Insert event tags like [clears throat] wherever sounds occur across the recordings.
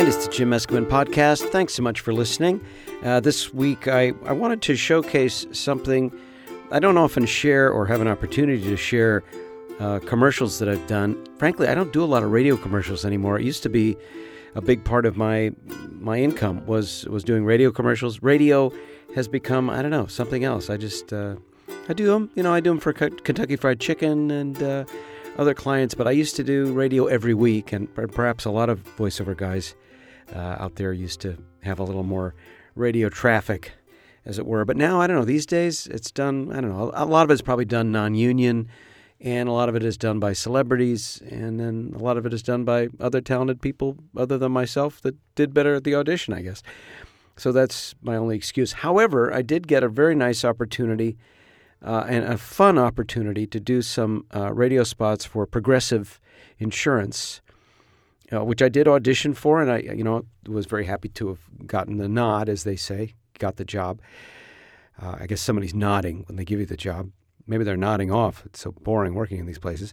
And it's the Jim Meskimen podcast. Thanks so much for listening. Uh, this week, I, I wanted to showcase something I don't often share or have an opportunity to share uh, commercials that I've done. Frankly, I don't do a lot of radio commercials anymore. It used to be a big part of my my income was was doing radio commercials. Radio has become I don't know something else. I just uh, I do them. You know, I do them for Kentucky Fried Chicken and uh, other clients. But I used to do radio every week, and perhaps a lot of voiceover guys uh, out there used to have a little more radio traffic, as it were. But now I don't know. These days it's done. I don't know. A lot of it's probably done non-union and a lot of it is done by celebrities, and then a lot of it is done by other talented people other than myself that did better at the audition, I guess. So that's my only excuse. However, I did get a very nice opportunity uh, and a fun opportunity to do some uh, radio spots for Progressive Insurance, uh, which I did audition for, and I, you know, was very happy to have gotten the nod, as they say, got the job. Uh, I guess somebody's nodding when they give you the job maybe they're nodding off. It's so boring working in these places.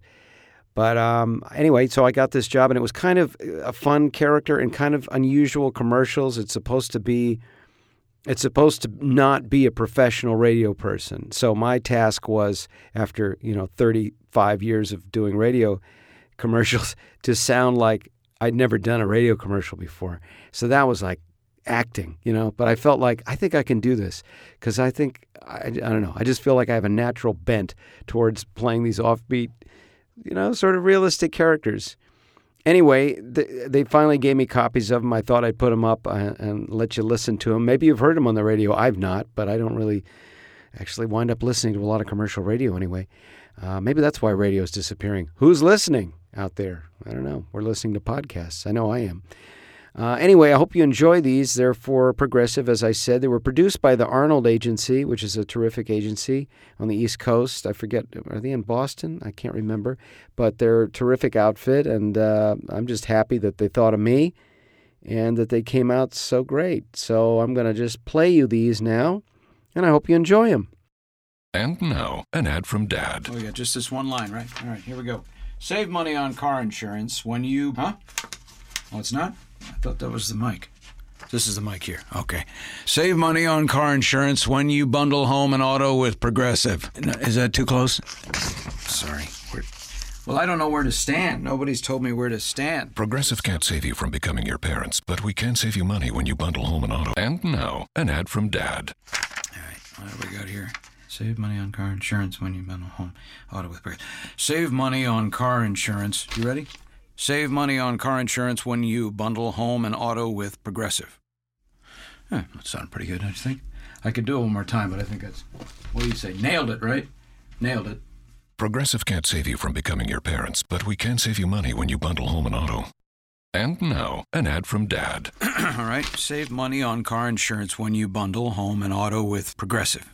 But um, anyway, so I got this job, and it was kind of a fun character and kind of unusual commercials. It's supposed to be, it's supposed to not be a professional radio person. So my task was, after you know 35 years of doing radio commercials, [laughs] to sound like I'd never done a radio commercial before. So that was like acting, you know. But I felt like I think I can do this because I think I, I don't know. I just feel like I have a natural bent towards playing these offbeat, you know, sort of realistic characters. Anyway, they finally gave me copies of them. I thought I'd put them up uh, and let you listen to them. Maybe you've heard them on the radio. I've not, but I don't really actually wind up listening to a lot of commercial radio anyway. Uh, maybe that's why radio is disappearing. Who's listening out there? I don't know. We're listening to podcasts. I know I am. Uh, anyway, I hope you enjoy these. They're for Progressive, as I said. They were produced by the Arnold Agency, which is a terrific agency on the East Coast. I forget, are they in Boston? I can't remember. But they're a terrific outfit, and uh, I'm just happy that they thought of me and that they came out so great. So I'm going to just play you these now, and I hope you enjoy them. And now, an ad from Dad. Oh, yeah, just this one line, right? All right, here we go. Save money on car insurance when you. Huh? Oh, it's not? I thought that was the mic. This is the mic here. Okay. Save money on car insurance when you bundle home and auto with Progressive. Is that too close? Sorry. well, I don't know where to stand. Nobody's told me where to stand. Progressive can't save you from becoming your parents, but we can save you money when you bundle home and auto. And now, an ad from Dad. All right. What have we got here? Save money on car insurance when you bundle home auto with Progressive. Save money on car insurance. You ready? Save money on car insurance when you bundle home and auto with Progressive. Eh, that sounded pretty good, don't you think? I could do it one more time, but I think that's. What do you say? Nailed it, right? Nailed it. Progressive can't save you from becoming your parents, but we can save you money when you bundle home and auto. And now, an ad from Dad. [clears throat] All right. Save money on car insurance when you bundle home and auto with Progressive.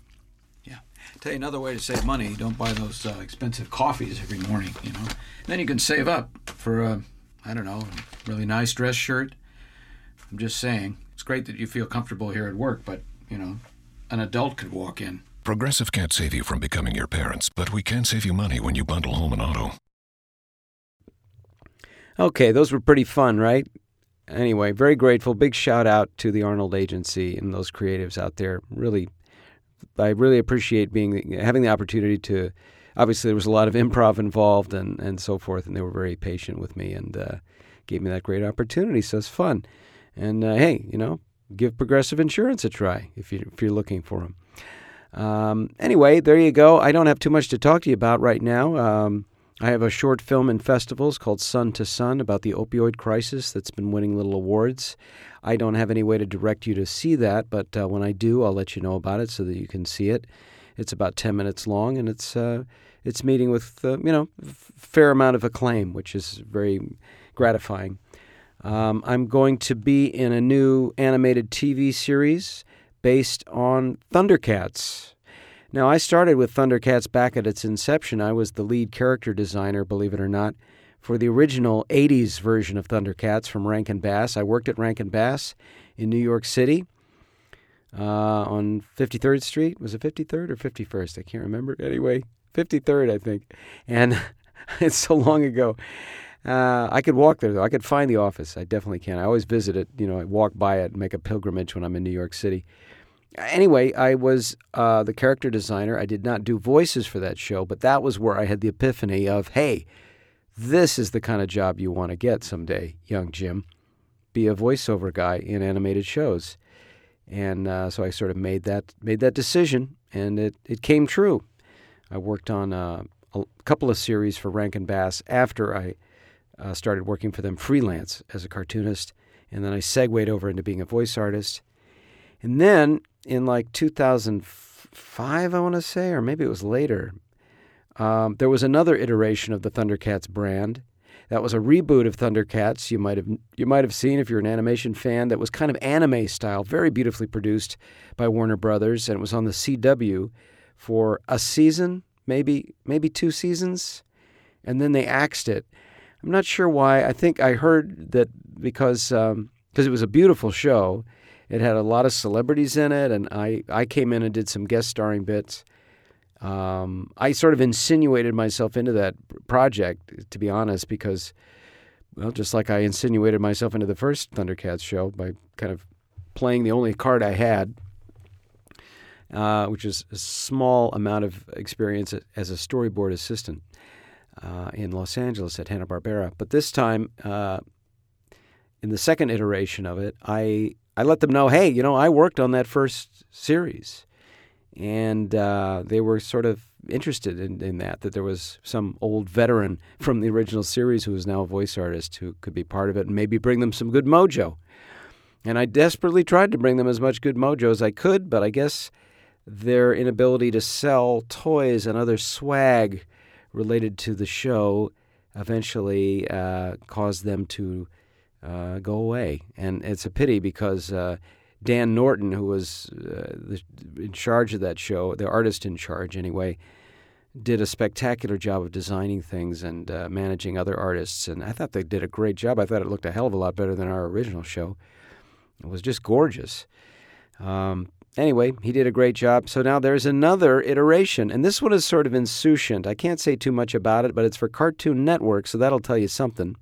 Yeah. Tell you another way to save money don't buy those uh, expensive coffees every morning, you know. Then you can save up for, a, I don't know, a really nice dress shirt, I'm just saying, it's great that you feel comfortable here at work, but, you know, an adult could walk in. Progressive can't save you from becoming your parents, but we can save you money when you bundle home and auto. Okay, those were pretty fun, right? Anyway, very grateful. Big shout out to the Arnold Agency and those creatives out there. Really, I really appreciate being having the opportunity to. Obviously, there was a lot of [laughs] improv involved and, and so forth, and they were very patient with me and uh, gave me that great opportunity. So it's fun. And uh, hey, you know, give Progressive Insurance a try if, you, if you're looking for them. Um, anyway, there you go. I don't have too much to talk to you about right now. Um, I have a short film in festivals called Sun to Sun about the opioid crisis that's been winning little awards. I don't have any way to direct you to see that, but uh, when I do, I'll let you know about it so that you can see it. It's about 10 minutes long, and it's uh, it's meeting with uh, you know fair amount of acclaim, which is very gratifying. Um, I'm going to be in a new animated TV series based on Thundercats. Now, I started with Thundercats back at its inception. I was the lead character designer, believe it or not, for the original 80s version of Thundercats from Rankin Bass. I worked at Rankin Bass in New York City uh, on 53rd Street. Was it 53rd or 51st? I can't remember. Anyway, 53rd, I think. And [laughs] it's so long ago. Uh, I could walk there though. I could find the office. I definitely can. I always visit it. You know, I walk by it and make a pilgrimage when I'm in New York City. Anyway, I was uh, the character designer. I did not do voices for that show, but that was where I had the epiphany of, hey, this is the kind of job you want to get someday, young Jim. Be a voiceover guy in animated shows. And uh, so I sort of made that made that decision, and it, it came true. I worked on uh, a couple of series for Rankin Bass after I uh, started working for them freelance as a cartoonist, and then I segued over into being a voice artist. And then in like 2005, I want to say, or maybe it was later, um, there was another iteration of the Thundercats brand. That was a reboot of Thundercats. You might have you might have seen if you're an animation fan. That was kind of anime style, very beautifully produced by Warner Brothers, and it was on the CW for a season, maybe maybe two seasons, and then they axed it. I'm not sure why. I think I heard that because because um, it was a beautiful show. It had a lot of celebrities in it, and I, I came in and did some guest starring bits. Um, I sort of insinuated myself into that project, to be honest, because, well, just like I insinuated myself into the first Thundercats show by kind of playing the only card I had, uh, which is a small amount of experience as a storyboard assistant uh, in Los Angeles at Hanna Barbera. But this time, uh, in the second iteration of it, I I let them know, hey, you know, I worked on that first series, and uh, they were sort of interested in, in that that there was some old veteran from the original series who was now a voice artist who could be part of it and maybe bring them some good mojo. And I desperately tried to bring them as much good mojo as I could, but I guess their inability to sell toys and other swag related to the show eventually uh, caused them to uh, go away. And it's a pity because uh, Dan Norton, who was uh, the, in charge of that show, the artist in charge anyway, did a spectacular job of designing things and uh, managing other artists. And I thought they did a great job. I thought it looked a hell of a lot better than our original show. It was just gorgeous. Um, anyway, he did a great job. So now there's another iteration, and this one is sort of insouciant. I can't say too much about it, but it's for Cartoon Network, so that'll tell you something.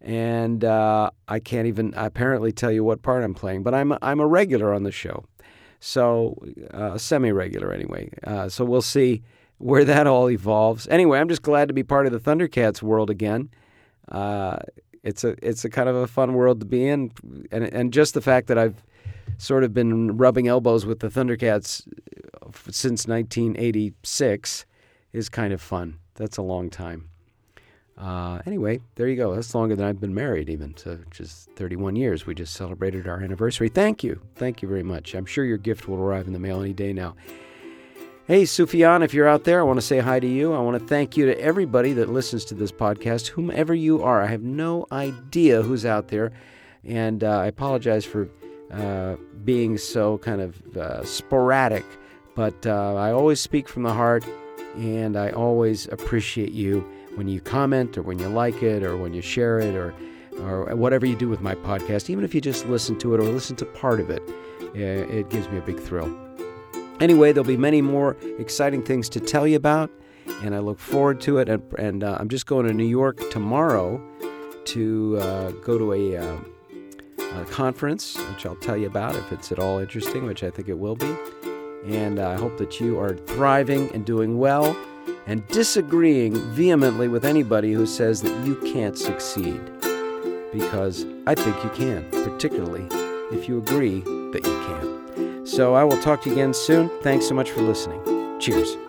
And uh, I can't even apparently tell you what part I'm playing, but I'm I'm a regular on the show, so uh, semi-regular anyway. Uh, so we'll see where that all evolves. Anyway, I'm just glad to be part of the Thundercats world again. Uh, it's a it's a kind of a fun world to be in, and and just the fact that I've sort of been rubbing elbows with the Thundercats uh, since 1986 is kind of fun. That's a long time. Uh, anyway, there you go. That's longer than I've been married, even. So, just 31 years. We just celebrated our anniversary. Thank you. Thank you very much. I'm sure your gift will arrive in the mail any day now. Hey, Sufyan, if you're out there, I want to say hi to you. I want to thank you to everybody that listens to this podcast, whomever you are. I have no idea who's out there. And uh, I apologize for uh, being so kind of uh, sporadic, but uh, I always speak from the heart, and I always appreciate you when you comment or when you like it or when you share it or or whatever you do with my podcast. Even if you just listen to it or listen to part of it, it gives me a big thrill. Anyway, there'll be many more exciting things to tell you about, and I look forward to it. And, and uh, I'm just going to New York tomorrow to uh, go to a uh, uh, conference, which I'll tell you about if it's at all interesting, which I think it will be. And I hope that you are thriving and doing well and disagreeing vehemently with anybody who says that you can't succeed. Because I think you can, particularly if you agree that you can. So I will talk to you again soon. Thanks so much for listening. Cheers.